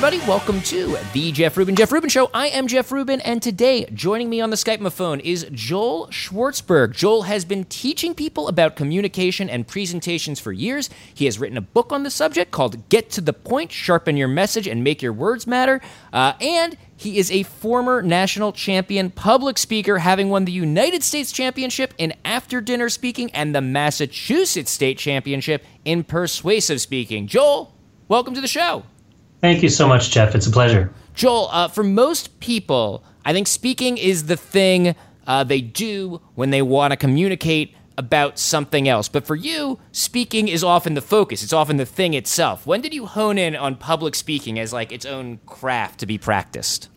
Everybody, welcome to the Jeff Rubin Jeff Rubin Show. I am Jeff Rubin, and today joining me on the Skype my phone is Joel Schwartzberg. Joel has been teaching people about communication and presentations for years. He has written a book on the subject called Get to the Point Sharpen Your Message and Make Your Words Matter. Uh, and he is a former national champion public speaker, having won the United States Championship in after dinner speaking and the Massachusetts State Championship in persuasive speaking. Joel, welcome to the show. Thank you so much, Jeff. It's a pleasure. Joel, uh, for most people, I think speaking is the thing uh, they do when they want to communicate about something else. But for you, speaking is often the focus. It's often the thing itself. When did you hone in on public speaking as like its own craft to be practiced?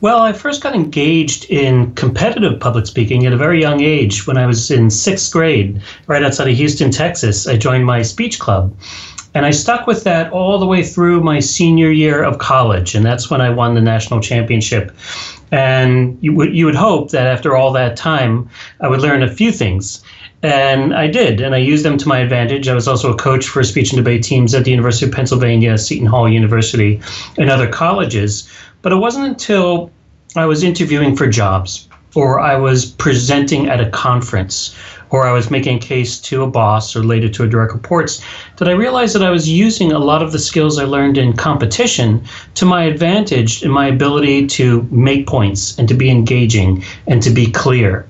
Well, I first got engaged in competitive public speaking at a very young age. When I was in sixth grade, right outside of Houston, Texas, I joined my speech club. And I stuck with that all the way through my senior year of college. And that's when I won the national championship. And you would, you would hope that after all that time, I would learn a few things. And I did, and I used them to my advantage. I was also a coach for speech and debate teams at the University of Pennsylvania, Seton Hall University, and other colleges. But it wasn't until I was interviewing for jobs or I was presenting at a conference or I was making a case to a boss or later to a direct reports, that I realized that I was using a lot of the skills I learned in competition to my advantage in my ability to make points and to be engaging and to be clear.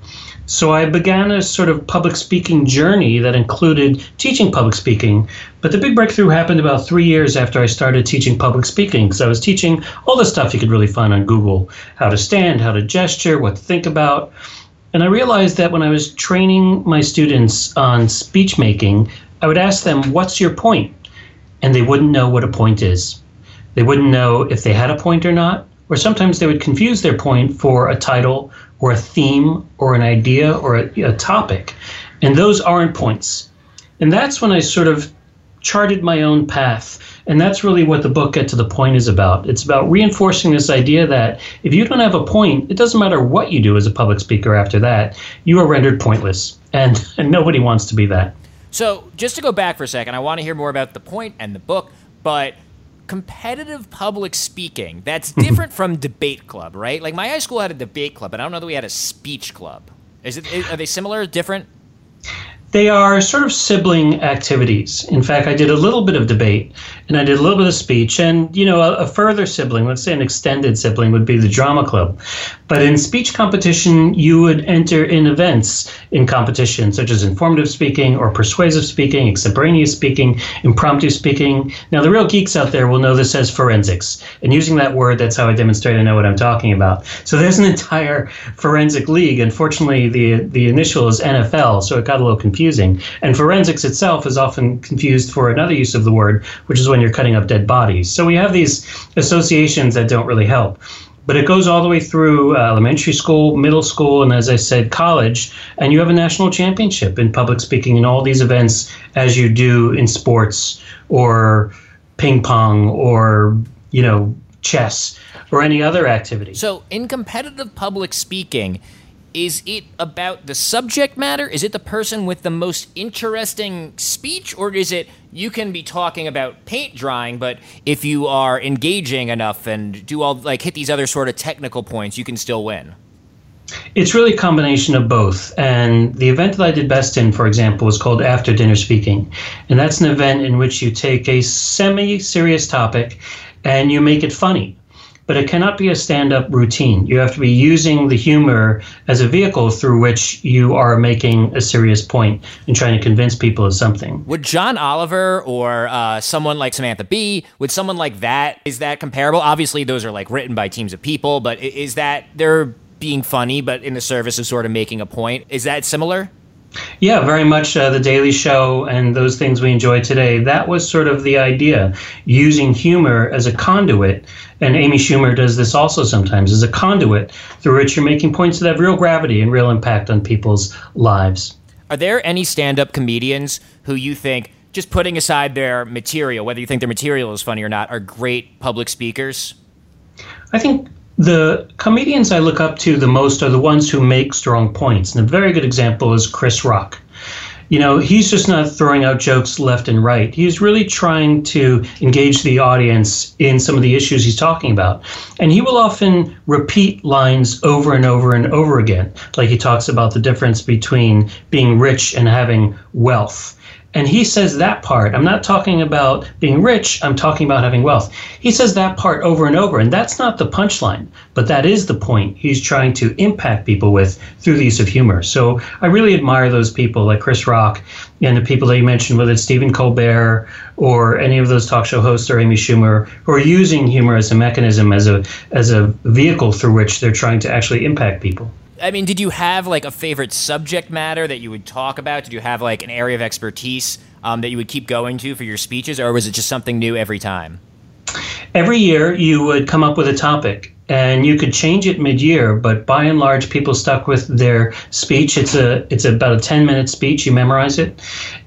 So I began a sort of public speaking journey that included teaching public speaking. But the big breakthrough happened about three years after I started teaching public speaking, because I was teaching all the stuff you could really find on Google how to stand, how to gesture, what to think about. And I realized that when I was training my students on speech making, I would ask them, What's your point? And they wouldn't know what a point is. They wouldn't know if they had a point or not, or sometimes they would confuse their point for a title or a theme or an idea or a, a topic. And those aren't points. And that's when I sort of charted my own path. And that's really what the book Get to the Point is about. It's about reinforcing this idea that if you don't have a point, it doesn't matter what you do as a public speaker after that, you are rendered pointless. And, and nobody wants to be that. So, just to go back for a second, I want to hear more about the point and the book, but competitive public speaking, that's different from debate club, right? Like my high school had a debate club, but I don't know that we had a speech club. Is it are they similar, different? They are sort of sibling activities. In fact, I did a little bit of debate and I did a little bit of speech. And, you know, a, a, further sibling, let's say an extended sibling, would be the drama club. But in speech competition, you would enter in events in competition, such as informative speaking or persuasive speaking, extemporaneous speaking, impromptu speaking. Now, the real geeks out there will know this as forensics. And using that word, that's how I demonstrate I know what I'm talking about. So there's an entire forensic league. Unfortunately, the, the initial is NFL, so it got a little confusing. And forensics itself is often confused for another use of the word, which is when you're cutting up dead bodies. So we have these associations that don't really help. But it goes all the way through uh, elementary school, middle school, and as I said, college. And you have a national championship in public speaking in all these events, as you do in sports or ping pong or, you know, chess or any other activity. So, in competitive public speaking, is it about the subject matter? Is it the person with the most interesting speech? Or is it you can be talking about paint drying, but if you are engaging enough and do all like hit these other sort of technical points, you can still win? It's really a combination of both. And the event that I did best in, for example, was called After Dinner Speaking. And that's an event in which you take a semi serious topic and you make it funny but it cannot be a stand up routine. You have to be using the humor as a vehicle through which you are making a serious point and trying to convince people of something. Would John Oliver or uh, someone like Samantha Bee, would someone like that, is that comparable? Obviously, those are like written by teams of people, but is that they're being funny, but in the service of sort of making a point? Is that similar? Yeah, very much uh, the Daily Show and those things we enjoy today. That was sort of the idea, using humor as a conduit. And Amy Schumer does this also sometimes as a conduit through which you're making points that have real gravity and real impact on people's lives. Are there any stand up comedians who you think, just putting aside their material, whether you think their material is funny or not, are great public speakers? I think the comedians I look up to the most are the ones who make strong points. And a very good example is Chris Rock. You know, he's just not throwing out jokes left and right. He's really trying to engage the audience in some of the issues he's talking about. And he will often repeat lines over and over and over again. Like he talks about the difference between being rich and having wealth and he says that part. I'm not talking about being rich, I'm talking about having wealth. He says that part over and over, and that's not the punchline, but that is the point he's trying to impact people with through the use of humor. So I really admire those people like Chris Rock and the people that you mentioned, whether it's Stephen Colbert or any of those talk show hosts or Amy Schumer, who are using humor as a mechanism, as a as a vehicle through which they're trying to actually impact people. I mean, did you have like a favorite subject matter that you would talk about? Did you have like an area of expertise um, that you would keep going to for your speeches, or was it just something new every time? Every year, you would come up with a topic, and you could change it mid-year. But by and large, people stuck with their speech. It's a it's about a ten-minute speech. You memorize it,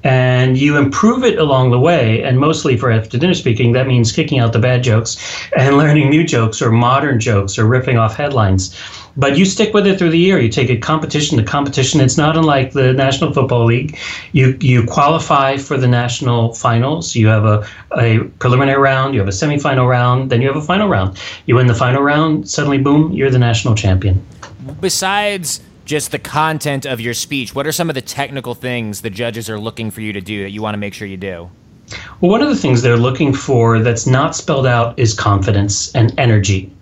and you improve it along the way. And mostly for after dinner speaking, that means kicking out the bad jokes and learning new jokes or modern jokes or ripping off headlines but you stick with it through the year. You take it competition to competition. It's not unlike the National Football League. You you qualify for the national finals. You have a, a preliminary round. You have a semifinal round. Then you have a final round. You win the final round. Suddenly, boom, you're the national champion. Besides just the content of your speech, what are some of the technical things the judges are looking for you to do that you want to make sure you do? Well, one of the things they're looking for that's not spelled out is confidence and energy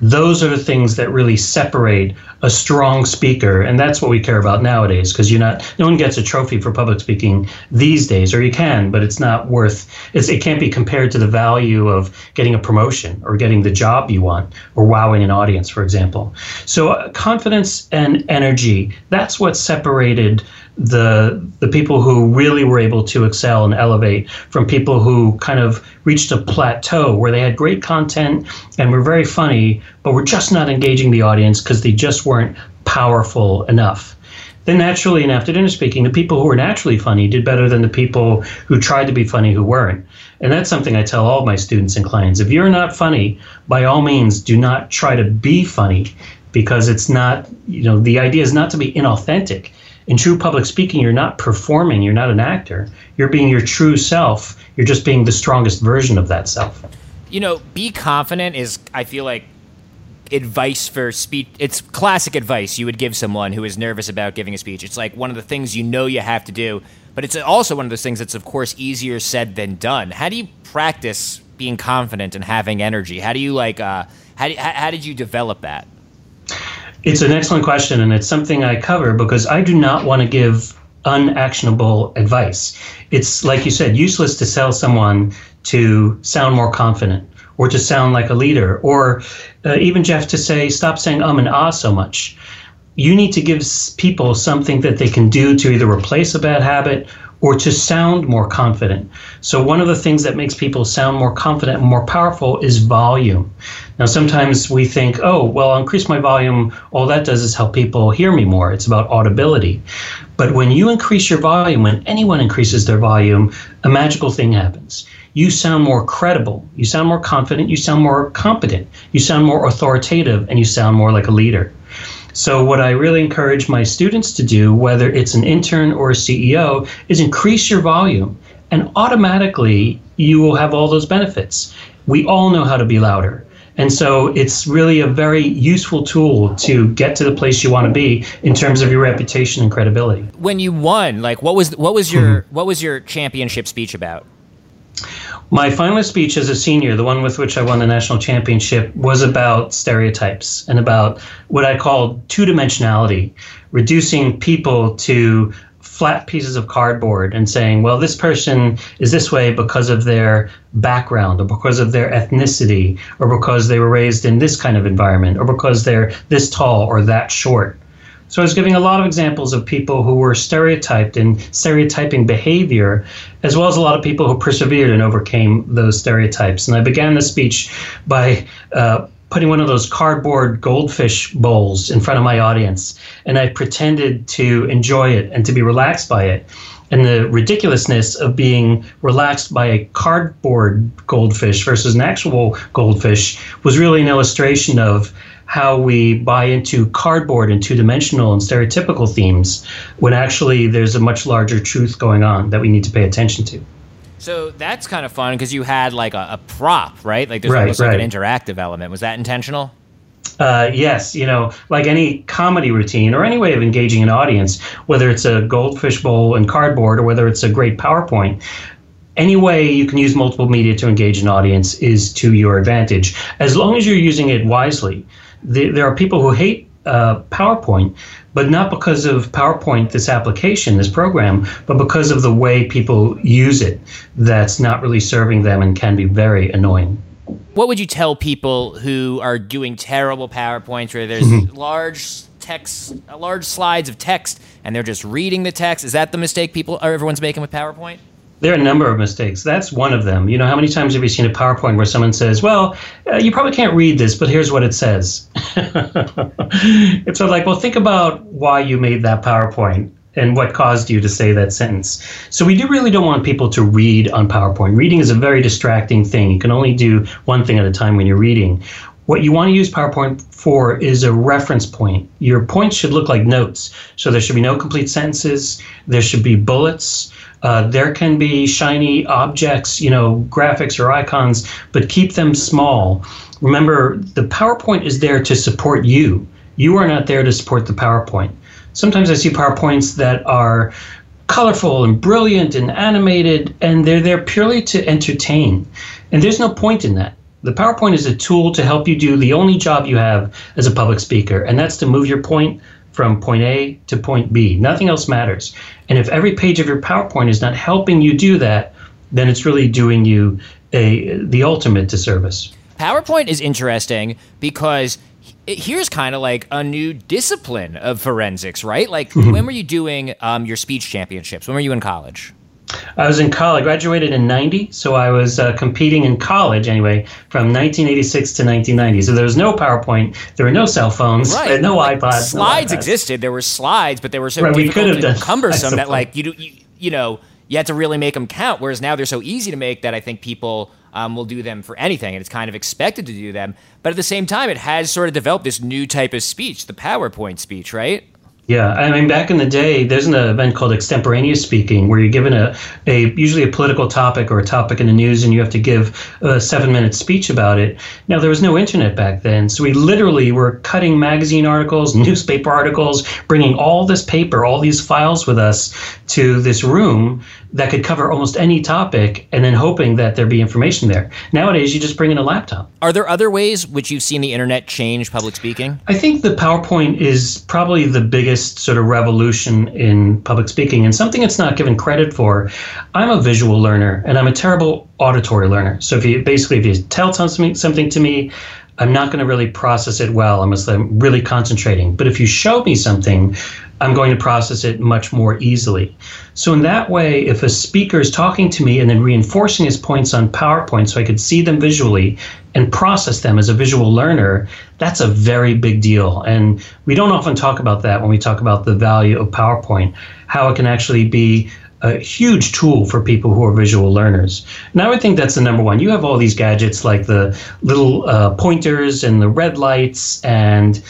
those are the things that really separate a strong speaker and that's what we care about nowadays because you're not no one gets a trophy for public speaking these days or you can but it's not worth it's, it can't be compared to the value of getting a promotion or getting the job you want or wowing an audience for example. So uh, confidence and energy that's what separated the the people who really were able to excel and elevate from people who kind of reached a plateau where they had great content and were very funny, but were just not engaging the audience because they just weren't powerful enough. Then naturally, in after dinner speaking, the people who were naturally funny did better than the people who tried to be funny who weren't. And that's something I tell all my students and clients. If you're not funny, by all means, do not try to be funny because it's not, you know, the idea is not to be inauthentic in true public speaking, you're not performing, you're not an actor. You're being your true self. You're just being the strongest version of that self. You know, be confident is, I feel like, advice for speech. It's classic advice you would give someone who is nervous about giving a speech. It's like one of the things you know you have to do, but it's also one of those things that's, of course, easier said than done. How do you practice being confident and having energy? How do you, like, uh, how, do, how, how did you develop that? It's an excellent question, and it's something I cover because I do not want to give unactionable advice. It's like you said, useless to sell someone to sound more confident or to sound like a leader, or uh, even Jeff to say, stop saying um and ah so much. You need to give people something that they can do to either replace a bad habit or to sound more confident. So, one of the things that makes people sound more confident and more powerful is volume. Now, sometimes we think, oh, well, I'll increase my volume. All that does is help people hear me more. It's about audibility. But when you increase your volume, when anyone increases their volume, a magical thing happens. You sound more credible, you sound more confident, you sound more competent, you sound more authoritative, and you sound more like a leader. So, what I really encourage my students to do, whether it's an intern or a CEO, is increase your volume, and automatically you will have all those benefits. We all know how to be louder. And so it's really a very useful tool to get to the place you want to be in terms of your reputation and credibility. When you won, like what was what was your mm-hmm. what was your championship speech about? My finalist speech as a senior, the one with which I won the national championship, was about stereotypes and about what I call two dimensionality, reducing people to flat pieces of cardboard and saying, well, this person is this way because of their background or because of their ethnicity or because they were raised in this kind of environment or because they're this tall or that short. So I was giving a lot of examples of people who were stereotyped and stereotyping behavior, as well as a lot of people who persevered and overcame those stereotypes. And I began the speech by uh, putting one of those cardboard goldfish bowls in front of my audience, and I pretended to enjoy it and to be relaxed by it. And the ridiculousness of being relaxed by a cardboard goldfish versus an actual goldfish was really an illustration of how we buy into cardboard and two dimensional and stereotypical themes when actually there's a much larger truth going on that we need to pay attention to. So that's kind of fun because you had like a, a, prop, right? Like there's right, almost right. like an interactive element. Was that intentional? Uh, yes, you know, like any comedy routine or any way of engaging an audience, whether it's a goldfish bowl and cardboard or whether it's a great PowerPoint, any way you can use multiple media to engage an audience is to your advantage, as long as you're using it wisely the, there are people who hate uh, PowerPoint, but not because of PowerPoint, this application, this program, but because of the way people use it that's not really serving them and can be very annoying. What would you tell people who are doing terrible PowerPoints where there's mm-hmm. large text, large slides of text, and they're just reading the text? Is that the mistake people or everyone's making with PowerPoint? There are a number of mistakes. That's one of them. You know, how many times have you seen a PowerPoint where someone says, "Well, uh, you probably can't read this, but here's what it says." it's sort of like, well, think about why you made that PowerPoint and what caused you to say that sentence. So we do really don't want people to read on PowerPoint. Reading is a very distracting thing. You can only do one thing at a time when you're reading. What you want to use PowerPoint for is a reference point. Your points should look like notes. So there should be no complete sentences. There should be bullets. Uh, there can be shiny objects, you know, graphics or icons, but keep them small. Remember, the PowerPoint is there to support you. You are not there to support the PowerPoint. Sometimes I see PowerPoints that are colorful and brilliant and animated, and they're there purely to entertain. And there's no point in that. The PowerPoint is a tool to help you do the only job you have as a public speaker, and that's to move your point from point A to point B. Nothing else matters. And if every page of your PowerPoint is not helping you do that, then it's really doing you a the ultimate disservice. PowerPoint is interesting because here's kind of like a new discipline of forensics, right? Like, mm-hmm. when were you doing um, your speech championships? When were you in college? I was in college, I graduated in 90, so I was uh, competing in college anyway from 1986 to 1990. So there was no PowerPoint, there were no cell phones, right. no like iPods. Slides no existed, there were slides, but they were so right, difficult and done, cumbersome that like you, you you know you had to really make them count. Whereas now they're so easy to make that I think people um, will do them for anything, and it's kind of expected to do them. But at the same time, it has sort of developed this new type of speech, the PowerPoint speech, right? Yeah, I mean, back in the day, there's an event called extemporaneous speaking, where you're given a, a usually a political topic or a topic in the news, and you have to give a seven minute speech about it. Now, there was no internet back then, so we literally were cutting magazine articles, newspaper articles, bringing all this paper, all these files with us to this room that could cover almost any topic and then hoping that there'd be information there. Nowadays, you just bring in a laptop. Are there other ways which you've seen the internet change public speaking? I think the PowerPoint is probably the biggest sort of revolution in public speaking and something it's not given credit for. I'm a visual learner and I'm a terrible auditory learner. So if you basically if you tell something something to me, I'm not going to really process it well unless I'm really concentrating. But if you show me something, I'm going to process it much more easily. So, in that way, if a speaker is talking to me and then reinforcing his points on PowerPoint so I could see them visually and process them as a visual learner, that's a very big deal. And we don't often talk about that when we talk about the value of PowerPoint, how it can actually be a huge tool for people who are visual learners. And I would think that's the number one. You have all these gadgets like the little uh, pointers and the red lights and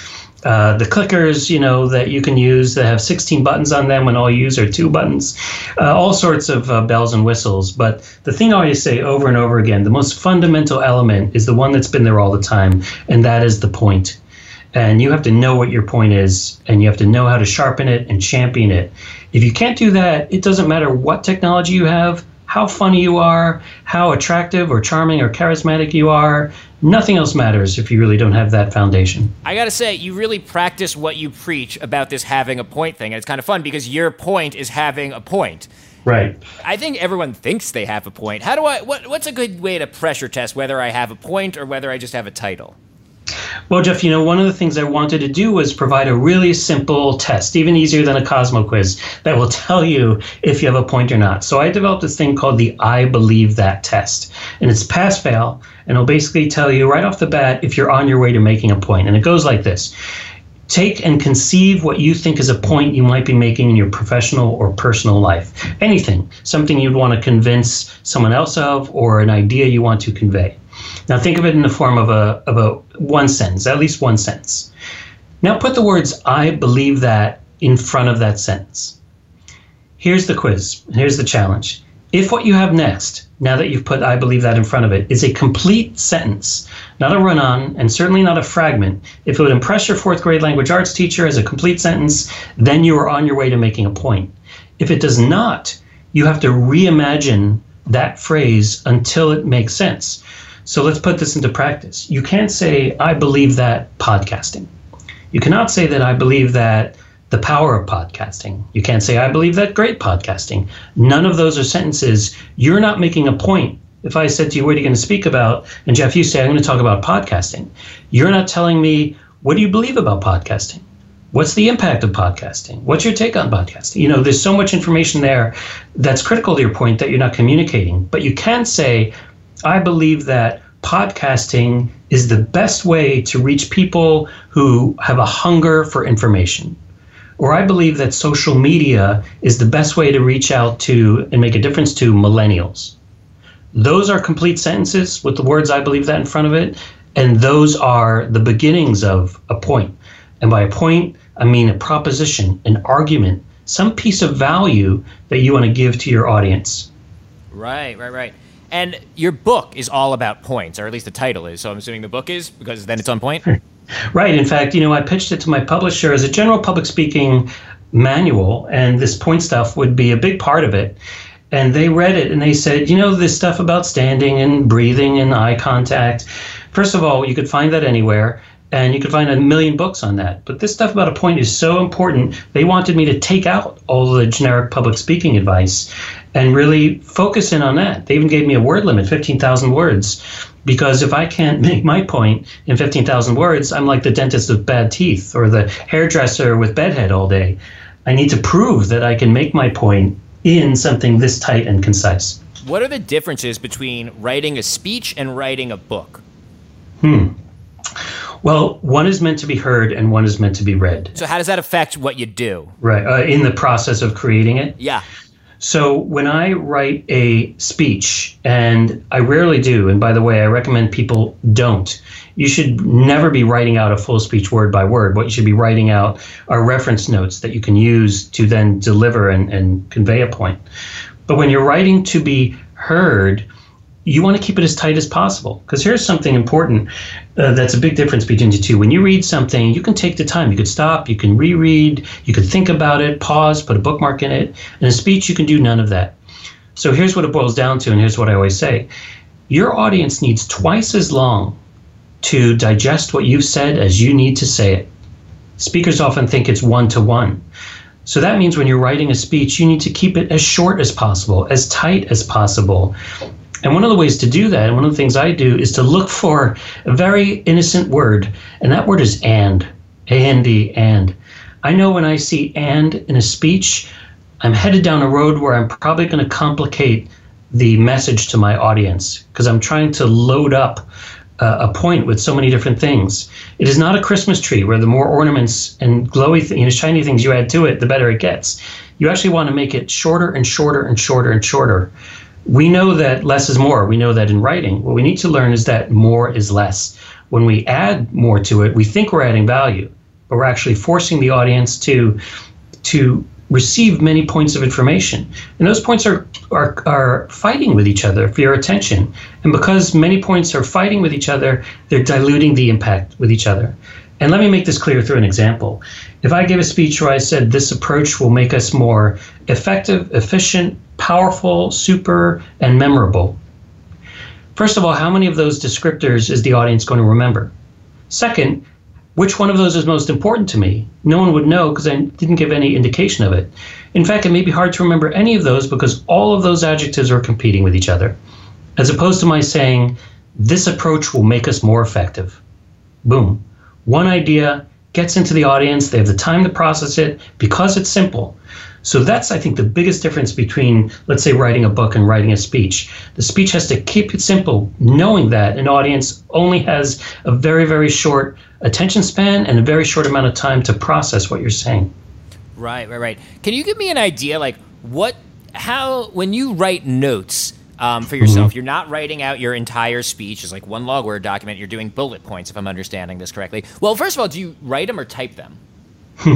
uh, the clickers, you know, that you can use that have 16 buttons on them when all you use are two buttons, uh, all sorts of uh, bells and whistles. But the thing I always say over and over again, the most fundamental element is the one that's been there all the time, and that is the point. And you have to know what your point is, and you have to know how to sharpen it and champion it. If you can't do that, it doesn't matter what technology you have, how funny you are, how attractive or charming or charismatic you are. Nothing else matters if you really don't have that foundation. I gotta say, you really practice what you preach about this having a point thing. And it's kind of fun because your point is having a point. Right. I think everyone thinks they have a point. How do I, what, what's a good way to pressure test whether I have a point or whether I just have a title? Well, Jeff, you know, one of the things I wanted to do was provide a really simple test, even easier than a Cosmo quiz, that will tell you if you have a point or not. So I developed this thing called the I Believe That test. And it's pass fail, and it'll basically tell you right off the bat if you're on your way to making a point. And it goes like this take and conceive what you think is a point you might be making in your professional or personal life. Anything, something you'd want to convince someone else of, or an idea you want to convey. Now think of it in the form of a of a one sentence, at least one sentence. Now put the words I believe that in front of that sentence. Here's the quiz. Here's the challenge. If what you have next, now that you've put I believe that in front of it, is a complete sentence, not a run on, and certainly not a fragment, if it would impress your fourth grade language arts teacher as a complete sentence, then you are on your way to making a point. If it does not, you have to reimagine that phrase until it makes sense. So let's put this into practice. You can't say, I believe that podcasting. You cannot say that I believe that the power of podcasting. You can't say, I believe that great podcasting. None of those are sentences. You're not making a point. If I said to you, what are you going to speak about? And Jeff, you say, I'm going to talk about podcasting. You're not telling me, what do you believe about podcasting? What's the impact of podcasting? What's your take on podcasting? You know, there's so much information there that's critical to your point that you're not communicating. But you can say, I believe that podcasting is the best way to reach people who have a hunger for information. Or I believe that social media is the best way to reach out to and make a difference to millennials. Those are complete sentences with the words I believe that in front of it. And those are the beginnings of a point. And by a point, I mean a proposition, an argument, some piece of value that you want to give to your audience. Right, right, right. And your book is all about points, or at least the title is. So I'm assuming the book is because then it's on point. right. In fact, you know, I pitched it to my publisher as a general public speaking manual, and this point stuff would be a big part of it. And they read it and they said, you know, this stuff about standing and breathing and eye contact. First of all, you could find that anywhere and you could find a million books on that. But this stuff about a point is so important. They wanted me to take out all the generic public speaking advice and really focus in on that. They even gave me a word limit, 15,000 words, because if I can't make my point in 15,000 words, I'm like the dentist with bad teeth or the hairdresser with bedhead all day. I need to prove that I can make my point in something this tight and concise. What are the differences between writing a speech and writing a book? Hmm. Well, one is meant to be heard and one is meant to be read. So, how does that affect what you do? Right. Uh, in the process of creating it? Yeah. So, when I write a speech, and I rarely do, and by the way, I recommend people don't, you should never be writing out a full speech word by word. What you should be writing out are reference notes that you can use to then deliver and, and convey a point. But when you're writing to be heard, you want to keep it as tight as possible. Because here's something important uh, that's a big difference between the two. When you read something you can take the time. You could stop you can reread you could think about it pause put a bookmark in it. In a speech you can do none of that. So here's what it boils down to and here's what i always say. Your audience needs twice as long to digest what you've said as you need to say it. Speakers often think it's one to one so that means when you're writing a speech, you need to keep it as short as possible, as tight as possible, and one of the ways to do that, and one of the things I do, is to look for a very innocent word, and that word is and. A N D, and. I know when I see and in a speech, I'm headed down a road where I'm probably going to complicate the message to my audience because I'm trying to load up uh, a point with so many different things. It is not a Christmas tree where the more ornaments and glowy, th- you know, shiny things you add to it, the better it gets. You actually want to make it shorter and shorter and shorter and shorter we know that less is more. We know that in writing. What we need to learn is that more is less. When we add more to it, we think we're adding value, but we're actually forcing the audience to to receive many points of information. And those points are, are, are fighting with each other for your attention. And because many points are fighting with each other, they're diluting the impact with each other. And let me make this clear through an example. If I give a speech where I said this approach will make us more effective, efficient, powerful, super, and memorable, first of all, how many of those descriptors is the audience going to remember? Second, which one of those is most important to me? No one would know because I didn't give any indication of it. In fact, it may be hard to remember any of those because all of those adjectives are competing with each other, as opposed to my saying, this approach will make us more effective. Boom. One idea gets into the audience, they have the time to process it because it's simple. So that's, I think, the biggest difference between, let's say, writing a book and writing a speech. The speech has to keep it simple, knowing that an audience only has a very, very short attention span and a very short amount of time to process what you're saying. Right, right, right. Can you give me an idea, like what, how, when you write notes um, for yourself, mm-hmm. you're not writing out your entire speech as like one log word document. You're doing bullet points, if I'm understanding this correctly. Well, first of all, do you write them or type them?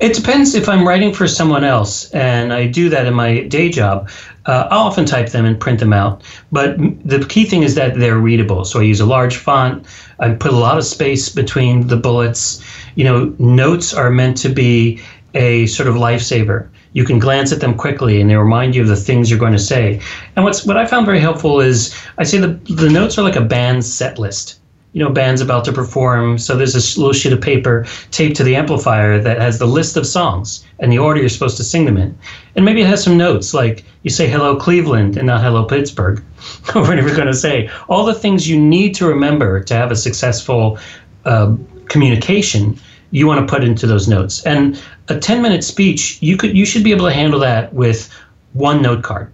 it depends if I'm writing for someone else, and I do that in my day job. Uh, I'll often type them and print them out. But the key thing is that they're readable. So I use a large font. I put a lot of space between the bullets. You know, notes are meant to be a sort of lifesaver. You can glance at them quickly, and they remind you of the things you're going to say. And what's what I found very helpful is I say the the notes are like a band set list you know, band's about to perform. So there's a little sheet of paper taped to the amplifier that has the list of songs and the order you're supposed to sing them in. And maybe it has some notes like you say hello Cleveland and not hello Pittsburgh, or whatever you're going to say. All the things you need to remember to have a successful uh, communication, you want to put into those notes. And a 10 minute speech, you could you should be able to handle that with one note card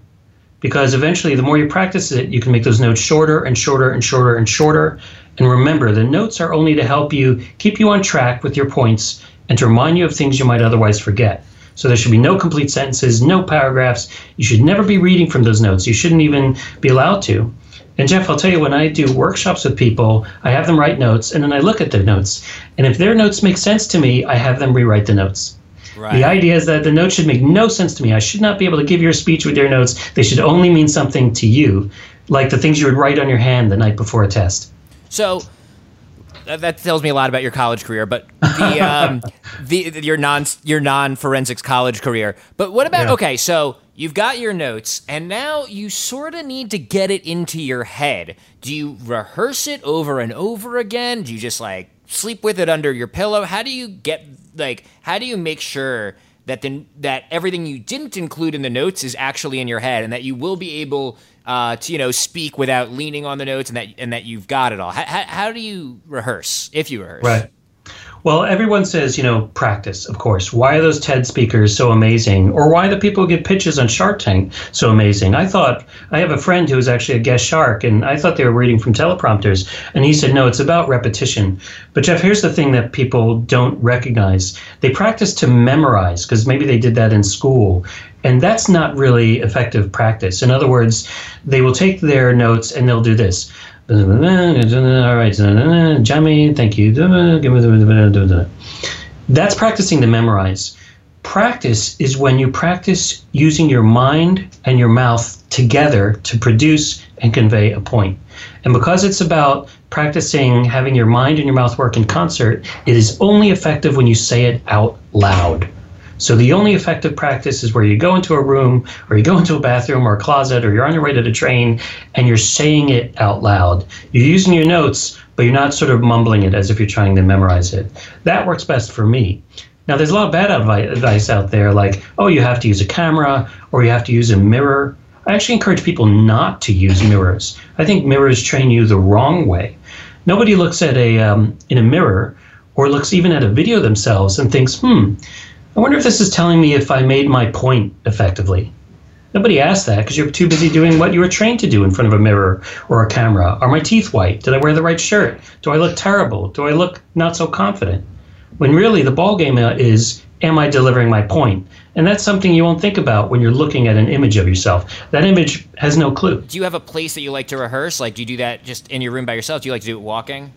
because eventually the more you practice it you can make those notes shorter and shorter and shorter and shorter and remember, the notes are only to help you keep you on track with your points and to remind you of things you might otherwise forget. So there should be no complete sentences, no paragraphs. You should never be reading from those notes. You shouldn't even be allowed to. And Jeff, I'll tell you, when I do workshops with people, I have them write notes and then I look at their notes. And if their notes make sense to me, I have them rewrite the notes. Right. The idea is that the notes should make no sense to me. I should not be able to give your speech with your notes. They should only mean something to you, like the things you would write on your hand the night before a test. So that tells me a lot about your college career, but the, um, the, your non your non forensics college career. But what about yeah. okay? So you've got your notes, and now you sort of need to get it into your head. Do you rehearse it over and over again? Do you just like sleep with it under your pillow? How do you get like? How do you make sure that the, that everything you didn't include in the notes is actually in your head, and that you will be able uh, to you know speak without leaning on the notes and that and that you've got it all. How, how, how do you rehearse if you rehearse? Right. Well, everyone says, you know, practice, of course. Why are those TED speakers so amazing? Or why the people who get pitches on Shark Tank so amazing? I thought, I have a friend who was actually a guest shark, and I thought they were reading from teleprompters. And he said, no, it's about repetition. But Jeff, here's the thing that people don't recognize they practice to memorize, because maybe they did that in school. And that's not really effective practice. In other words, they will take their notes and they'll do this. All right, uh, Jamie, thank you. Uh, That's practicing to memorize. Practice is when you practice using your mind and your mouth together to produce and convey a point. And because it's about practicing having your mind and your mouth work in concert, it is only effective when you say it out loud. So the only effective practice is where you go into a room or you go into a bathroom or a closet or you're on your way to the train and you're saying it out loud. You're using your notes, but you're not sort of mumbling it as if you're trying to memorize it. That works best for me. Now, there's a lot of bad advice out there, like, oh, you have to use a camera or you have to use a mirror. I actually encourage people not to use mirrors. I think mirrors train you the wrong way. Nobody looks at a um, in a mirror or looks even at a video themselves and thinks, hmm, I wonder if this is telling me if I made my point effectively. Nobody asked that because you're too busy doing what you were trained to do in front of a mirror or a camera. Are my teeth white? Did I wear the right shirt? Do I look terrible? Do I look not so confident? When really the ball game uh, is, am I delivering my point? And that's something you won't think about when you're looking at an image of yourself. That image has no clue. Do you have a place that you like to rehearse? Like, do you do that just in your room by yourself? Do you like to do it walking?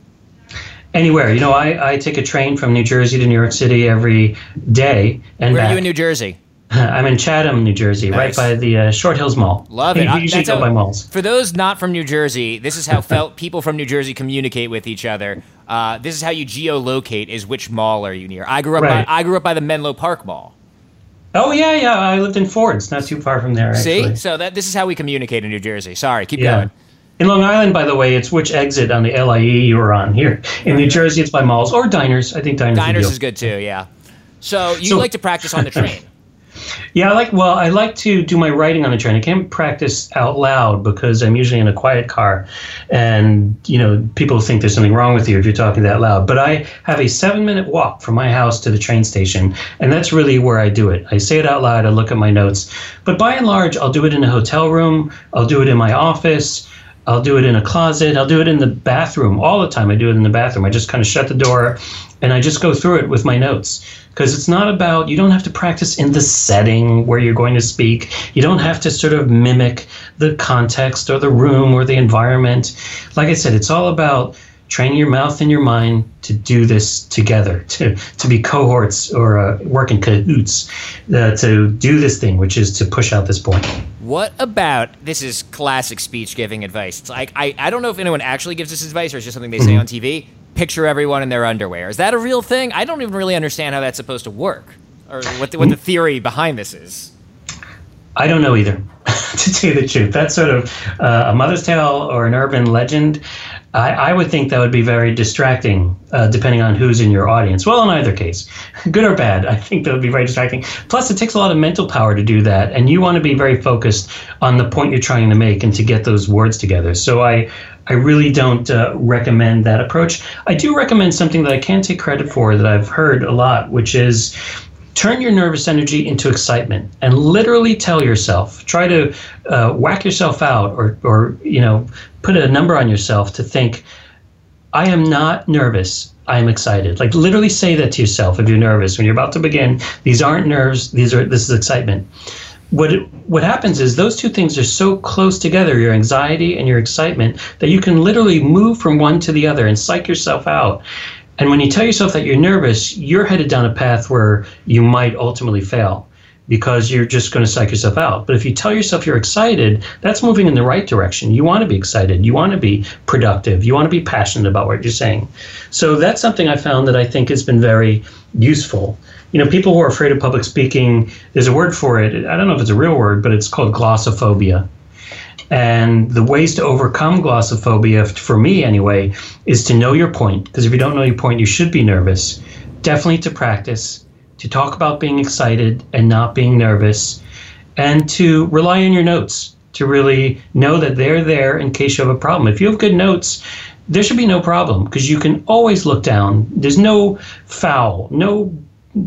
Anywhere. You know, I, I take a train from New Jersey to New York City every day. And Where back. are you in New Jersey? I'm in Chatham, New Jersey, nice. right by the uh, Short Hills Mall. Love it. You usually go by malls. For those not from New Jersey, this is how felt people from New Jersey communicate with each other. Uh, this is how you geolocate: is which mall are you near? I grew up. Right. By, I grew up by the Menlo Park Mall. Oh yeah, yeah. I lived in Fords, not too far from there. Actually. See, so that this is how we communicate in New Jersey. Sorry, keep yeah. going. In Long Island, by the way, it's which exit on the LIE you were on. Here in New Jersey, it's by malls or diners. I think diners. Diners is good too. Yeah. So you so, like to practice on the train. Yeah, I like well, I like to do my writing on the train. I can't practice out loud because I'm usually in a quiet car, and you know people think there's something wrong with you if you're talking that loud. But I have a seven-minute walk from my house to the train station, and that's really where I do it. I say it out loud. I look at my notes, but by and large, I'll do it in a hotel room. I'll do it in my office. I'll do it in a closet. I'll do it in the bathroom all the time. I do it in the bathroom. I just kind of shut the door and I just go through it with my notes because it's not about, you don't have to practice in the setting where you're going to speak. You don't have to sort of mimic the context or the room or the environment. Like I said, it's all about training your mouth and your mind to do this together, to, to be cohorts or uh, work in cahoots, uh, to do this thing, which is to push out this point. What about this is classic speech giving advice? It's like I, I don't know if anyone actually gives this advice or it's just something they say mm-hmm. on TV. Picture everyone in their underwear. Is that a real thing? I don't even really understand how that's supposed to work or what the, what the theory behind this is. I don't know either, to tell you the truth. That's sort of uh, a mother's tale or an urban legend. I, I would think that would be very distracting, uh, depending on who's in your audience. Well, in either case, good or bad, I think that would be very distracting. Plus, it takes a lot of mental power to do that, and you want to be very focused on the point you're trying to make and to get those words together. So I, I really don't uh, recommend that approach. I do recommend something that I can't take credit for that I've heard a lot, which is turn your nervous energy into excitement and literally tell yourself try to uh, whack yourself out or, or you know put a number on yourself to think i am not nervous. I am excited. Like literally say that to yourself if you're nervous. When you're about to begin these aren't nerves. These are this is excitement. What it, what happens is those two things are so close together your anxiety and your excitement that you can literally move from one to the other and psych yourself out and when you tell yourself that you're nervous, you're headed down a path where you might ultimately fail because you're just going to psych yourself out. But if you tell yourself you're excited, that's moving in the right direction. You want to be excited. You want to be productive. You want to be passionate about what you're saying. So that's something I found that I think has been very useful. You know, people who are afraid of public speaking, there's a word for it. I don't know if it's a real word, but it's called glossophobia. And the ways to overcome glossophobia, for me anyway, is to know your point. Because if you don't know your point, you should be nervous. Definitely to practice, to talk about being excited and not being nervous, and to rely on your notes to really know that they're there in case you have a problem. If you have good notes, there should be no problem because you can always look down. There's no foul, no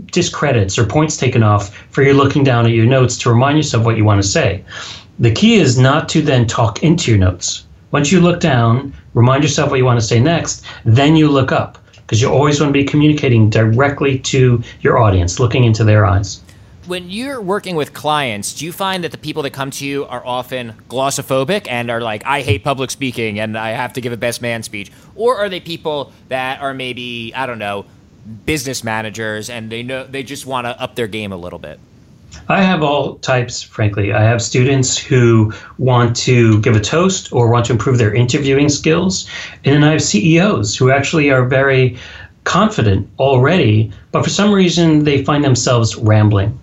discredits or points taken off for you looking down at your notes to remind yourself what you want to say. The key is not to then talk into your notes. Once you look down, remind yourself what you want to say next, then you look up because you always want to be communicating directly to your audience, looking into their eyes. When you're working with clients, do you find that the people that come to you are often glossophobic and are like, I hate public speaking and I have to give a best man speech? Or are they people that are maybe, I don't know, business managers and they know they just want to up their game a little bit? I have all types, frankly. I have students who want to give a toast or want to improve their interviewing skills. And then I have CEOs who actually are very confident already, but for some reason they find themselves rambling.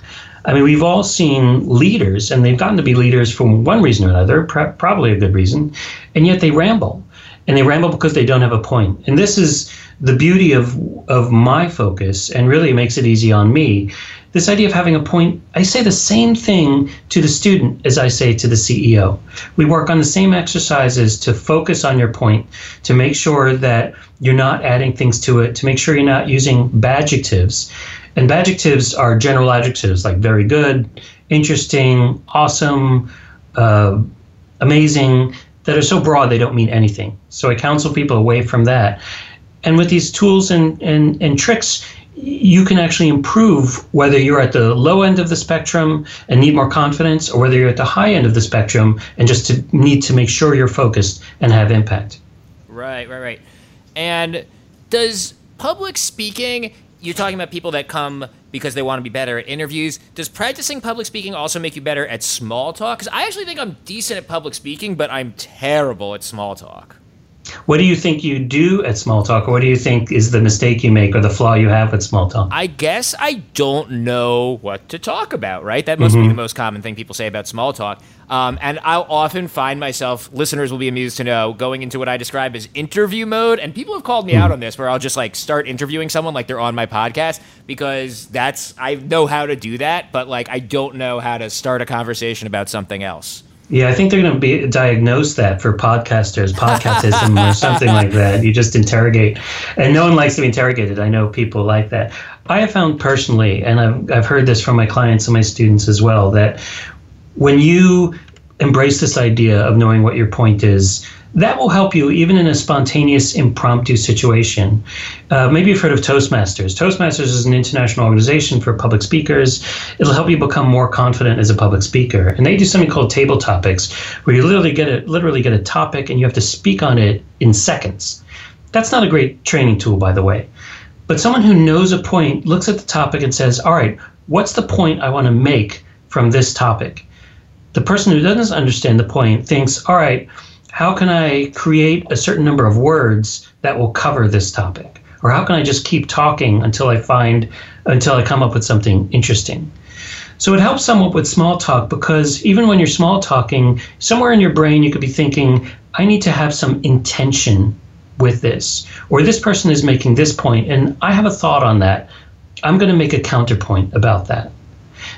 I mean, we've all seen leaders, and they've gotten to be leaders for one reason or another, pr- probably a good reason, and yet they ramble. And they ramble because they don't have a point. And this is the beauty of, of my focus, and really makes it easy on me, this idea of having a point, I say the same thing to the student as I say to the CEO. We work on the same exercises to focus on your point, to make sure that you're not adding things to it, to make sure you're not using badjectives. And badjectives are general adjectives like very good, interesting, awesome, uh, amazing, that are so broad they don't mean anything. So I counsel people away from that. And with these tools and, and, and tricks, you can actually improve whether you're at the low end of the spectrum and need more confidence or whether you're at the high end of the spectrum and just to need to make sure you're focused and have impact. Right, right, right. And does public speaking, you're talking about people that come because they want to be better at interviews. Does practicing public speaking also make you better at small talk? Because I actually think I'm decent at public speaking, but I'm terrible at small talk. What do you think you do at small talk, or what do you think is the mistake you make or the flaw you have with small talk? I guess I don't know what to talk about, right? That must mm-hmm. be the most common thing people say about small talk. Um, and I'll often find myself, listeners will be amused to know, going into what I describe as interview mode. And people have called me mm-hmm. out on this, where I'll just like start interviewing someone like they're on my podcast because that's, I know how to do that, but like I don't know how to start a conversation about something else. Yeah, I think they're going to be diagnose that for podcasters, podcastism or something like that. You just interrogate, and no one likes to be interrogated. I know people like that. I have found personally, and I've I've heard this from my clients and my students as well, that when you embrace this idea of knowing what your point is, that will help you even in a spontaneous impromptu situation. Uh, maybe you've heard of Toastmasters. Toastmasters is an international organization for public speakers. It'll help you become more confident as a public speaker. And they do something called table topics, where you literally get a literally get a topic and you have to speak on it in seconds. That's not a great training tool, by the way. But someone who knows a point looks at the topic and says, "All right, what's the point I want to make from this topic?" The person who doesn't understand the point thinks, "All right." How can I create a certain number of words that will cover this topic? Or how can I just keep talking until I find, until I come up with something interesting? So it helps somewhat with small talk because even when you're small talking, somewhere in your brain you could be thinking, I need to have some intention with this. Or this person is making this point, and I have a thought on that. I'm going to make a counterpoint about that.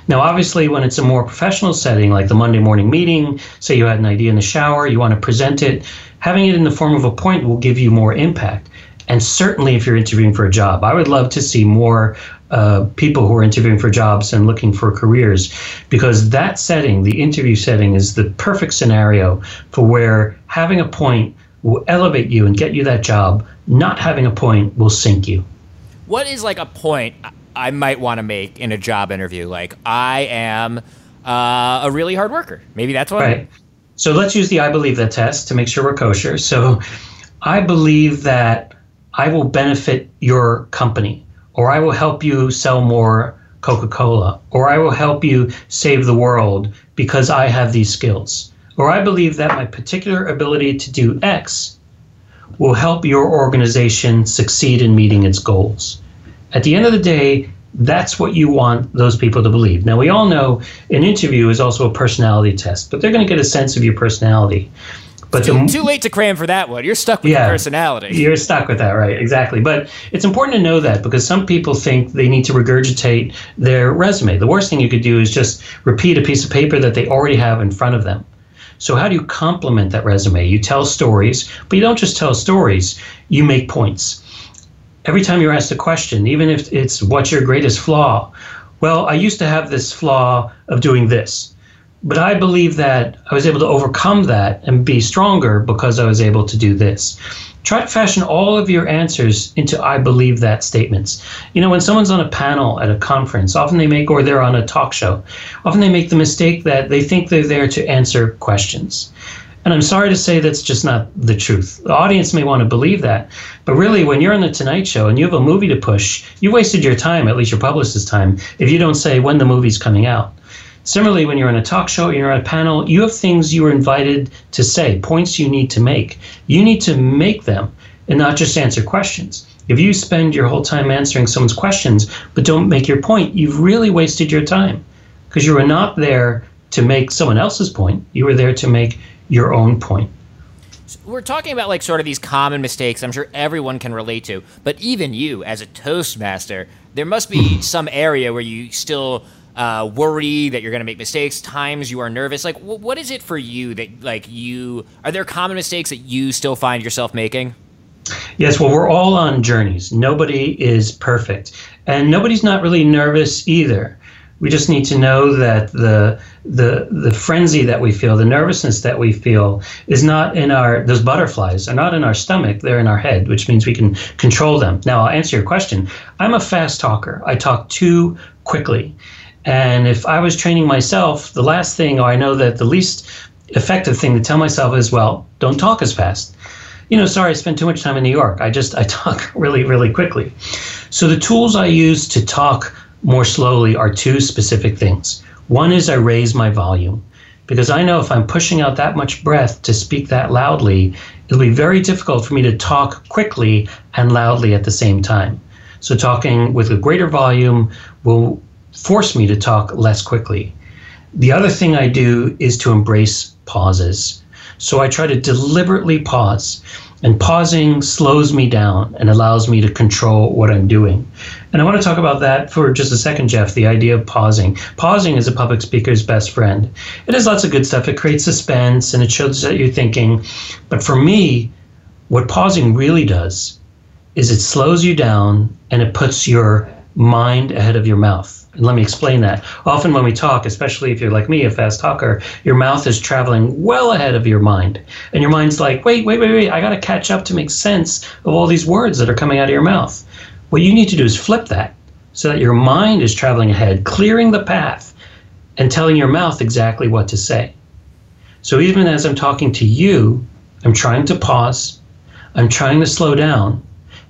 Now, obviously, when it's a more professional setting, like the Monday morning meeting, say you had an idea in the shower, you want to present it, having it in the form of a point will give you more impact. And certainly, if you're interviewing for a job, I would love to see more uh, people who are interviewing for jobs and looking for careers because that setting, the interview setting, is the perfect scenario for where having a point will elevate you and get you that job. Not having a point will sink you. What is like a point? I might want to make in a job interview. Like I am uh, a really hard worker. Maybe that's what. Right. So let's use the I believe that test to make sure we're kosher. So I believe that I will benefit your company, or I will help you sell more Coca Cola, or I will help you save the world because I have these skills, or I believe that my particular ability to do X will help your organization succeed in meeting its goals. At the end of the day, that's what you want those people to believe. Now, we all know an interview is also a personality test, but they're going to get a sense of your personality. But too, the, too late to cram for that one. You're stuck with yeah, personality. You're stuck with that, right? Exactly. But it's important to know that because some people think they need to regurgitate their resume. The worst thing you could do is just repeat a piece of paper that they already have in front of them. So, how do you complement that resume? You tell stories, but you don't just tell stories, you make points every time you're asked a question, even if it's what's your greatest flaw, well, I used to have this flaw of doing this. But I believe that I was able to overcome that and be stronger because I was able to do this. Try to fashion all of your answers into I believe that statements. You know, when someone's on a panel at a conference, often they make, or they're on a talk show, often they make the mistake that they think they're there to answer questions. And I'm sorry to say that's just not the truth. The audience may want to believe that, but really, when you're on the Tonight Show and you have a movie to push, you wasted your time, at least your publicist's time, if you don't say when the movie's coming out. Similarly, when you're on a talk show, or you're on a panel, you have things you were invited to say, points you need to make. You need to make them and not just answer questions. If you spend your whole time answering someone's questions but don't make your point, you've really wasted your time because you were not there to make someone else's point. You were there to make your own point. we're talking about like sort of these common mistakes I'm sure everyone can relate to, but even you as a Toastmaster, there must be some area where you still uh, worry that you're going to make mistakes, times you are nervous. Like, wh- what is it for you that, like, you are there common mistakes that you still find yourself making? Yes, well, we're all on journeys. Nobody is perfect, and nobody's not really nervous either. We just need to know that the the the frenzy that we feel, the nervousness that we feel, is not in our those butterflies are not in our stomach. They're in our head, which means we can control them. Now, I'll answer your question. I'm a fast talker. I talk too quickly, and if I was training myself, the last thing, or I know that the least effective thing to tell myself is, well, don't talk as fast. You know, sorry, I spent too much time in New York. I just I talk really really quickly. So the tools I use to talk more slowly are two specific things. One is I raise my volume. because I know if I'm pushing out that much breath to speak that loudly, it'll be very difficult for me to talk quickly and loudly at the same time. So, talking with a greater volume will force me to talk less quickly. The other thing I do is to embrace pauses. So, I try to deliberately pause. And pausing slows me down and allows me to control what I'm doing. And I want to talk about that for just a second, Jeff the idea of pausing. Pausing is a public speaker's best friend. It has lots of good stuff. It creates suspense and it shows that you're thinking. But for me, what pausing really does is it slows you down and it puts your mind ahead of your mouth. And let me explain that. Often when we talk, especially if you're like me, a fast talker, your mouth is traveling well ahead of your mind. And your mind's like, wait, wait, wait, wait, I got to catch up to make sense of all these words that are coming out of your mouth. What you need to do is flip that so that your mind is traveling ahead, clearing the path, and telling your mouth exactly what to say. So even as I'm talking to you, I'm trying to pause, I'm trying to slow down,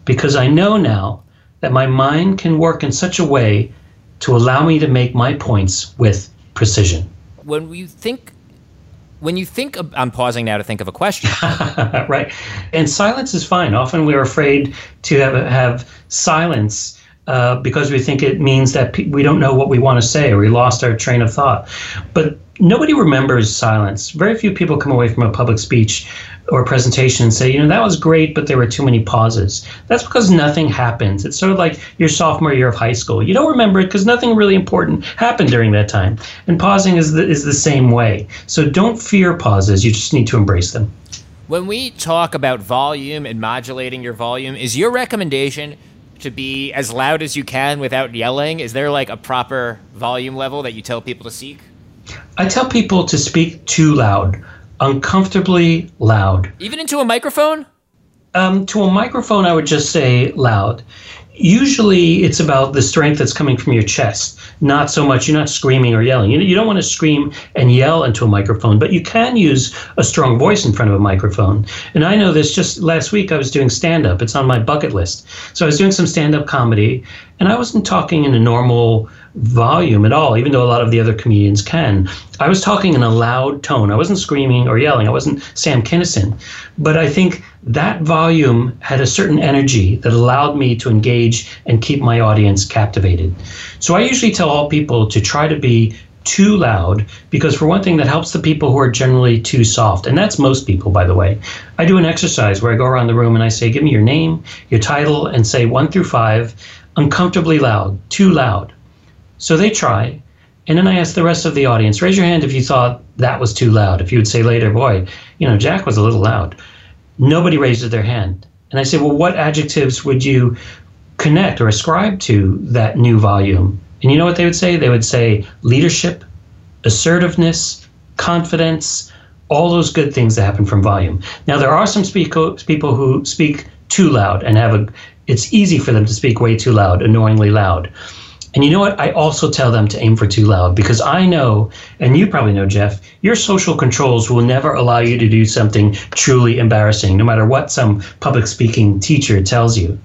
because I know now that my mind can work in such a way to allow me to make my points with precision. When you think when you think of, I'm pausing now to think of a question. right. And silence is fine. Often we're afraid to have have silence uh, because we think it means that pe- we don't know what we want to say or we lost our train of thought. But nobody remembers silence. Very few people come away from a public speech or presentation and say, you know, that was great, but there were too many pauses. That's because nothing happens. It's sort of like your sophomore year of high school. You don't remember it because nothing really important happened during that time. And pausing is the, is the same way. So don't fear pauses. You just need to embrace them. When we talk about volume and modulating your volume, is your recommendation to be as loud as you can without yelling? Is there like a proper volume level that you tell people to seek? I tell people to speak too loud uncomfortably loud. Even into a microphone? Um, to a microphone, I would just say loud. Usually, it's about the strength that's coming from your chest, not so much you're not screaming or yelling. You, you don't want to scream and yell into a microphone, but you can use a strong voice in front of a microphone. And I know this just last week, I was doing stand up, it's on my bucket list. So I was doing some stand up comedy, and I wasn't talking in a normal volume at all, even though a lot of the other comedians can. I was talking in a loud tone. I wasn't screaming or yelling. I wasn't Sam Kinison. But I think that volume had a certain energy that allowed me to engage and keep my audience captivated. So I usually tell all people to try to be too loud because for one thing that helps the people who are generally too soft and that's most people by the way i do an exercise where i go around the room and i say give me your name your title and say one through five uncomfortably loud too loud so they try. And then I asked the rest of the audience, raise your hand if you thought that was too loud. If you would say later, boy, you know, Jack was a little loud. Nobody raised their hand. And I said, well, what adjectives would you connect or ascribe to that new volume? And you know what they would say? They would say leadership, assertiveness, confidence, all those good things that happen from volume. Now, there are some speak- people who speak too loud and have a, it's easy for them to speak way too loud, annoyingly loud. And you know what? I also tell them to aim for too loud because I know, and you probably know, Jeff, your social controls will never allow you to do something truly embarrassing, no matter what some public speaking teacher tells you.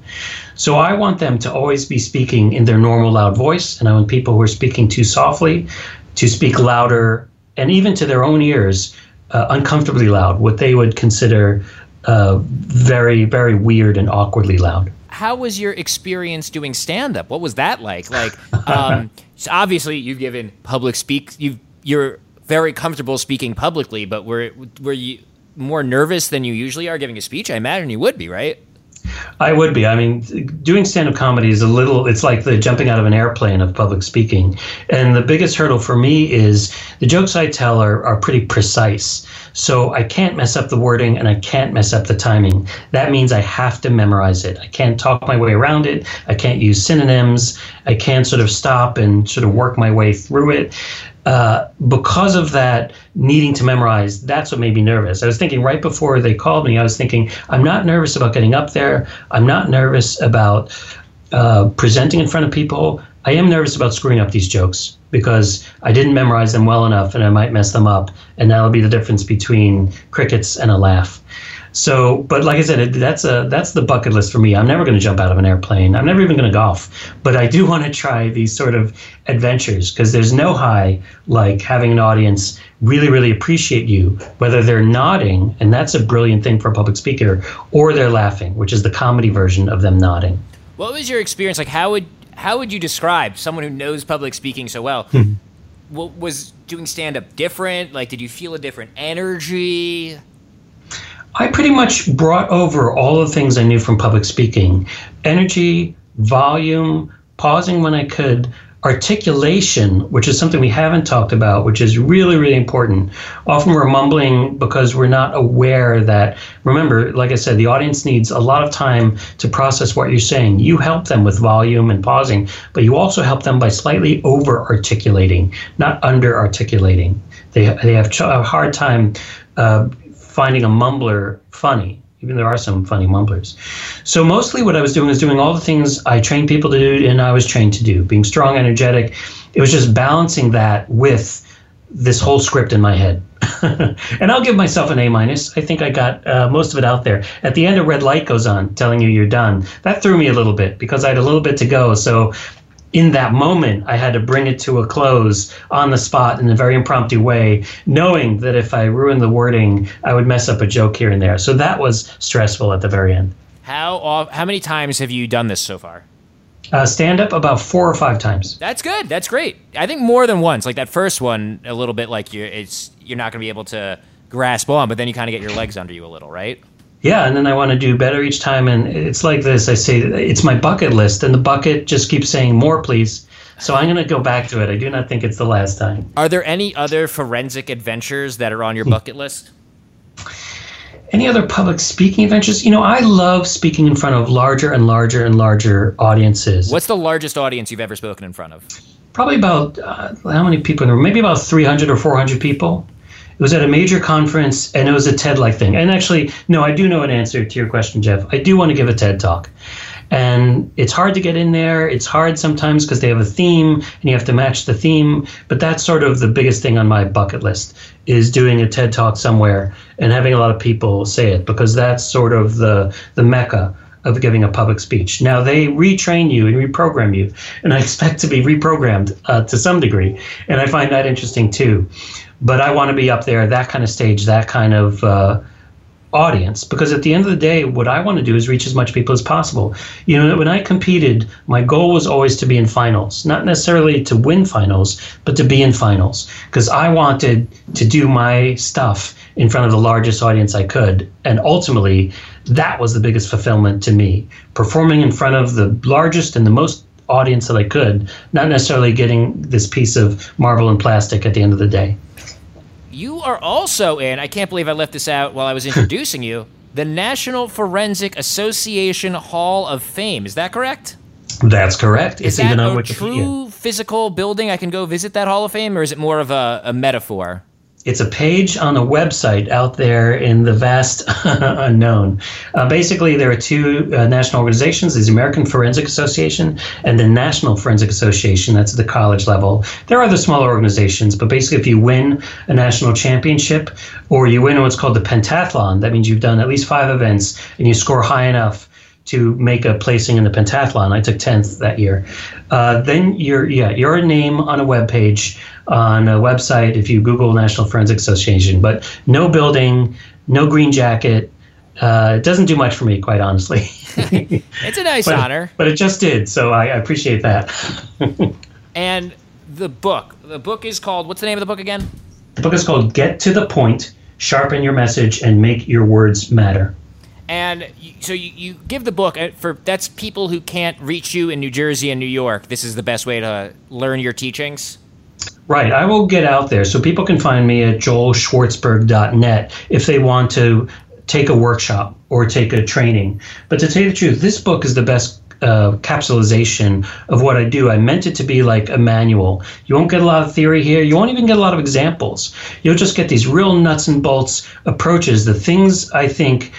So I want them to always be speaking in their normal loud voice. And I want people who are speaking too softly to speak louder and even to their own ears, uh, uncomfortably loud, what they would consider uh, very, very weird and awkwardly loud how was your experience doing stand up? What was that like? Like, um, so obviously you've given public speak. You you're very comfortable speaking publicly, but were were you more nervous than you usually are giving a speech? I imagine you would be, right? I would be. I mean, doing stand up comedy is a little, it's like the jumping out of an airplane of public speaking. And the biggest hurdle for me is the jokes I tell are, are pretty precise. So I can't mess up the wording and I can't mess up the timing. That means I have to memorize it. I can't talk my way around it. I can't use synonyms. I can't sort of stop and sort of work my way through it. Uh, because of that needing to memorize, that's what made me nervous. I was thinking right before they called me, I was thinking, I'm not nervous about getting up there. I'm not nervous about uh, presenting in front of people. I am nervous about screwing up these jokes because I didn't memorize them well enough and I might mess them up. And that'll be the difference between crickets and a laugh. So, but like I said, that's a that's the bucket list for me. I'm never going to jump out of an airplane. I'm never even going to golf. But I do want to try these sort of adventures because there's no high like having an audience really really appreciate you, whether they're nodding, and that's a brilliant thing for a public speaker, or they're laughing, which is the comedy version of them nodding. What was your experience like? How would how would you describe someone who knows public speaking so well? Hmm. what was doing stand up different? Like, did you feel a different energy? I pretty much brought over all the things I knew from public speaking energy, volume, pausing when I could, articulation, which is something we haven't talked about, which is really, really important. Often we're mumbling because we're not aware that, remember, like I said, the audience needs a lot of time to process what you're saying. You help them with volume and pausing, but you also help them by slightly over articulating, not under articulating. They, they have a hard time uh, finding a mumbler funny even there are some funny mumblers. So mostly what I was doing was doing all the things I trained people to do and I was trained to do, being strong, energetic. It was just balancing that with this whole script in my head. and I'll give myself an A minus. I think I got uh, most of it out there. At the end, a red light goes on telling you you're done. That threw me a little bit because I had a little bit to go. So in that moment, I had to bring it to a close on the spot in a very impromptu way, knowing that if I ruined the wording, I would mess up a joke here and there. So that was stressful at the very end. How how many times have you done this so far? Uh, stand up about four or five times. That's good. That's great. I think more than once. Like that first one, a little bit like you, it's you're not going to be able to grasp on, but then you kind of get your legs under you a little, right? Yeah and then i want to do better each time and it's like this i say it's my bucket list and the bucket just keeps saying more please. So i'm going to go back to it. I do not think it's the last time. Are there any other forensic adventures that are on your bucket list? Any other public speaking adventures? You know i love speaking in front of larger and larger and larger audiences. What's the largest audience you've ever spoken in front of? Probably about uh, how many people in the room? Maybe about 300 or 400 people was at a major conference and it was a TED like thing. And actually, no, I do know an answer to your question, Jeff. I do want to give a TED talk. And it's hard to get in there. It's hard sometimes because they have a theme and you have to match the theme. But that's sort of the biggest thing on my bucket list is doing a TED talk somewhere and having a lot of people say it because that's sort of the the mecca of giving a public speech. Now they retrain you and reprogram you, and I expect to be reprogrammed uh, to some degree, and I find that interesting too but I want to be up there, at that kind of stage, that kind of uh, audience. Because at the end of the day, what I want to do is reach as much people as possible. You know, when I competed, my goal was always to be in finals, not necessarily to win finals, but to be in finals. Because I wanted to do my stuff in front of the largest audience I could. And ultimately, that was the biggest fulfillment to me. Performing in front of the largest and the most audience that I could, not necessarily getting this piece of marble and plastic at the end of the day. You are also in, I can't believe I left this out while I was introducing you, the National Forensic Association Hall of Fame. Is that correct? That's correct. Is it's that a true physical building I can go visit that Hall of Fame, or is it more of a, a metaphor? It's a page on a website out there in the vast unknown. Uh, basically, there are two uh, national organizations: the American Forensic Association and the National Forensic Association. That's at the college level. There are other smaller organizations, but basically, if you win a national championship or you win what's called the pentathlon, that means you've done at least five events and you score high enough to make a placing in the pentathlon. I took 10th that year. Uh, then you're yeah you're a name on a web page on a website if you Google National Forensic Association, but no building, no green jacket. Uh, it doesn't do much for me, quite honestly. it's a nice but, honor, but it just did, so I, I appreciate that. and the book, the book is called. What's the name of the book again? The book is called "Get to the Point: Sharpen Your Message and Make Your Words Matter." And so you, you give the book uh, for that's people who can't reach you in New Jersey and New York. This is the best way to learn your teachings. Right. I will get out there. So people can find me at joelschwartzberg.net if they want to take a workshop or take a training. But to tell you the truth, this book is the best uh, capsulization of what I do. I meant it to be like a manual. You won't get a lot of theory here. You won't even get a lot of examples. You'll just get these real nuts and bolts approaches, the things I think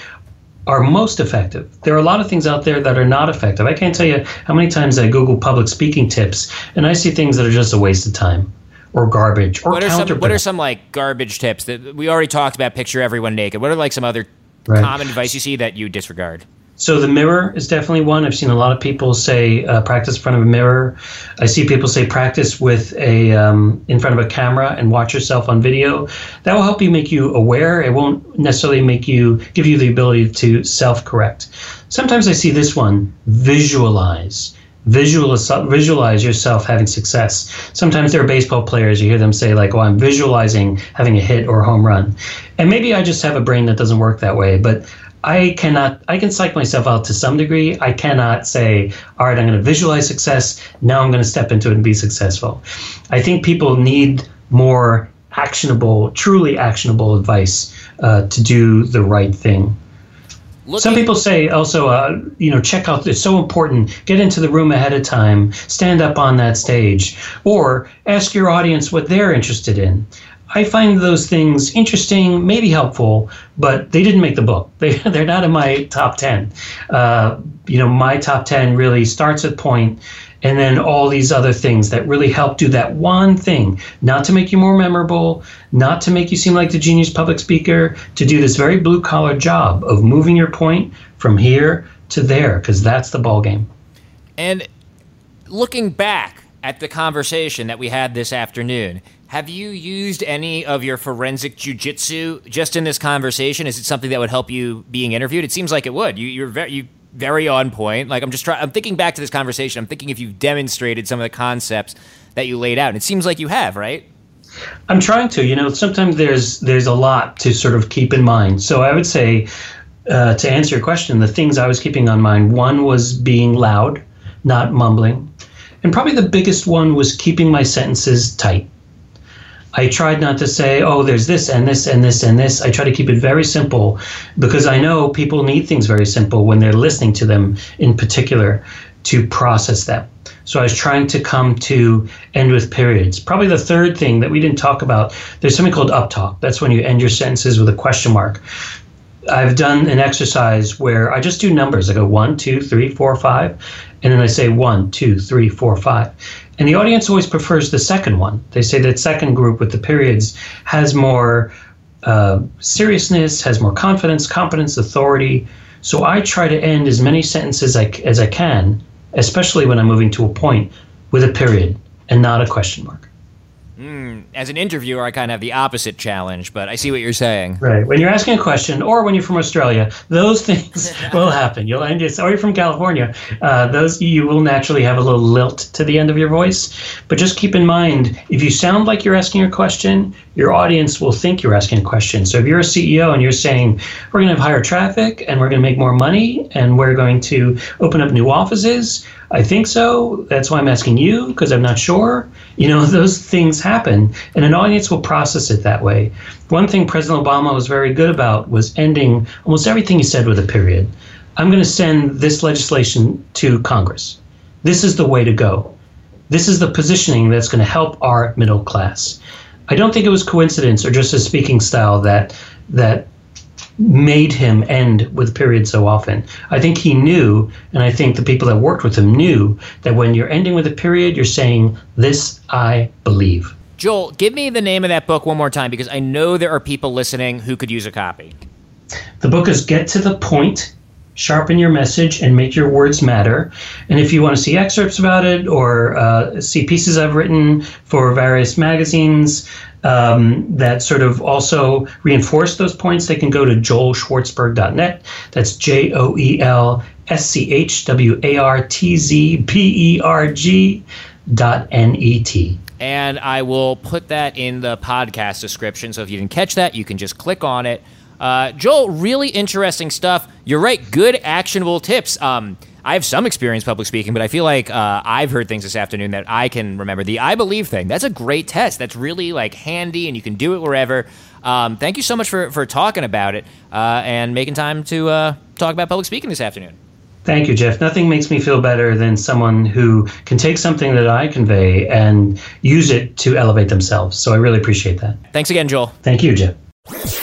are most effective. There are a lot of things out there that are not effective. I can't tell you how many times I Google public speaking tips and I see things that are just a waste of time or garbage or what are some what are some like garbage tips that we already talked about picture everyone naked what are like some other right. common advice you see that you disregard? So the mirror is definitely one. I've seen a lot of people say uh, practice in front of a mirror. I see people say practice with a um, in front of a camera and watch yourself on video. That will help you make you aware. It won't necessarily make you give you the ability to self-correct. Sometimes I see this one visualize. Visualize, visualize yourself having success. Sometimes there are baseball players, you hear them say, like, oh, I'm visualizing having a hit or a home run. And maybe I just have a brain that doesn't work that way. But I cannot, I can psych myself out to some degree. I cannot say, all right, I'm going to visualize success. Now I'm going to step into it and be successful. I think people need more actionable, truly actionable advice uh, to do the right thing. Some people say also, uh, you know, check out. It's so important. Get into the room ahead of time. Stand up on that stage, or ask your audience what they're interested in. I find those things interesting, maybe helpful, but they didn't make the book. They, they're not in my top 10. Uh, you know, my top 10 really starts at point and then all these other things that really help do that one thing, not to make you more memorable, not to make you seem like the genius public speaker, to do this very blue collar job of moving your point from here to there, because that's the ball game. And looking back at the conversation that we had this afternoon, have you used any of your forensic jujitsu just in this conversation? Is it something that would help you being interviewed? It seems like it would. You, you're very, you very on point. Like I'm just trying. I'm thinking back to this conversation. I'm thinking if you've demonstrated some of the concepts that you laid out, and it seems like you have, right? I'm trying to. You know, sometimes there's there's a lot to sort of keep in mind. So I would say, uh, to answer your question, the things I was keeping on mind. One was being loud, not mumbling, and probably the biggest one was keeping my sentences tight. I tried not to say, oh, there's this and this and this and this. I try to keep it very simple because I know people need things very simple when they're listening to them in particular to process them. So I was trying to come to end with periods. Probably the third thing that we didn't talk about, there's something called uptalk. That's when you end your sentences with a question mark. I've done an exercise where I just do numbers. I go one, two, three, four, five, and then I say one, two, three, four, five. And the audience always prefers the second one. They say that second group with the periods has more uh, seriousness, has more confidence, competence, authority. So I try to end as many sentences I, as I can, especially when I'm moving to a point, with a period and not a question mark. Mm, as an interviewer, I kind of have the opposite challenge, but I see what you're saying. Right. When you're asking a question, or when you're from Australia, those things will happen. You'll end it, or you're from California, uh, those you will naturally have a little lilt to the end of your voice. But just keep in mind, if you sound like you're asking a question, your audience will think you're asking a question. So if you're a CEO and you're saying, we're going to have higher traffic and we're going to make more money and we're going to open up new offices, I think so. That's why I'm asking you because I'm not sure. You know, those things happen, and an audience will process it that way. One thing President Obama was very good about was ending almost everything he said with a period. I'm going to send this legislation to Congress. This is the way to go. This is the positioning that's going to help our middle class. I don't think it was coincidence or just a speaking style that that made him end with period so often. I think he knew, and I think the people that worked with him knew that when you're ending with a period, you're saying, This I believe. Joel, give me the name of that book one more time because I know there are people listening who could use a copy. The book is Get to the Point Sharpen Your Message and Make Your Words Matter. And if you want to see excerpts about it or uh, see pieces I've written for various magazines, um, that sort of also reinforce those points, they can go to joelschwartzberg.net. That's J O E L S C H W A R T Z B E R G dot N E T. And I will put that in the podcast description. So if you didn't catch that, you can just click on it. Uh, Joel, really interesting stuff. You're right. Good, actionable tips. Um, I have some experience public speaking, but I feel like uh, I've heard things this afternoon that I can remember. The I believe thing, that's a great test. That's really like handy and you can do it wherever. Um, thank you so much for, for talking about it uh, and making time to uh, talk about public speaking this afternoon. Thank you, Jeff. Nothing makes me feel better than someone who can take something that I convey and use it to elevate themselves. So I really appreciate that. Thanks again, Joel. Thank you, Jeff.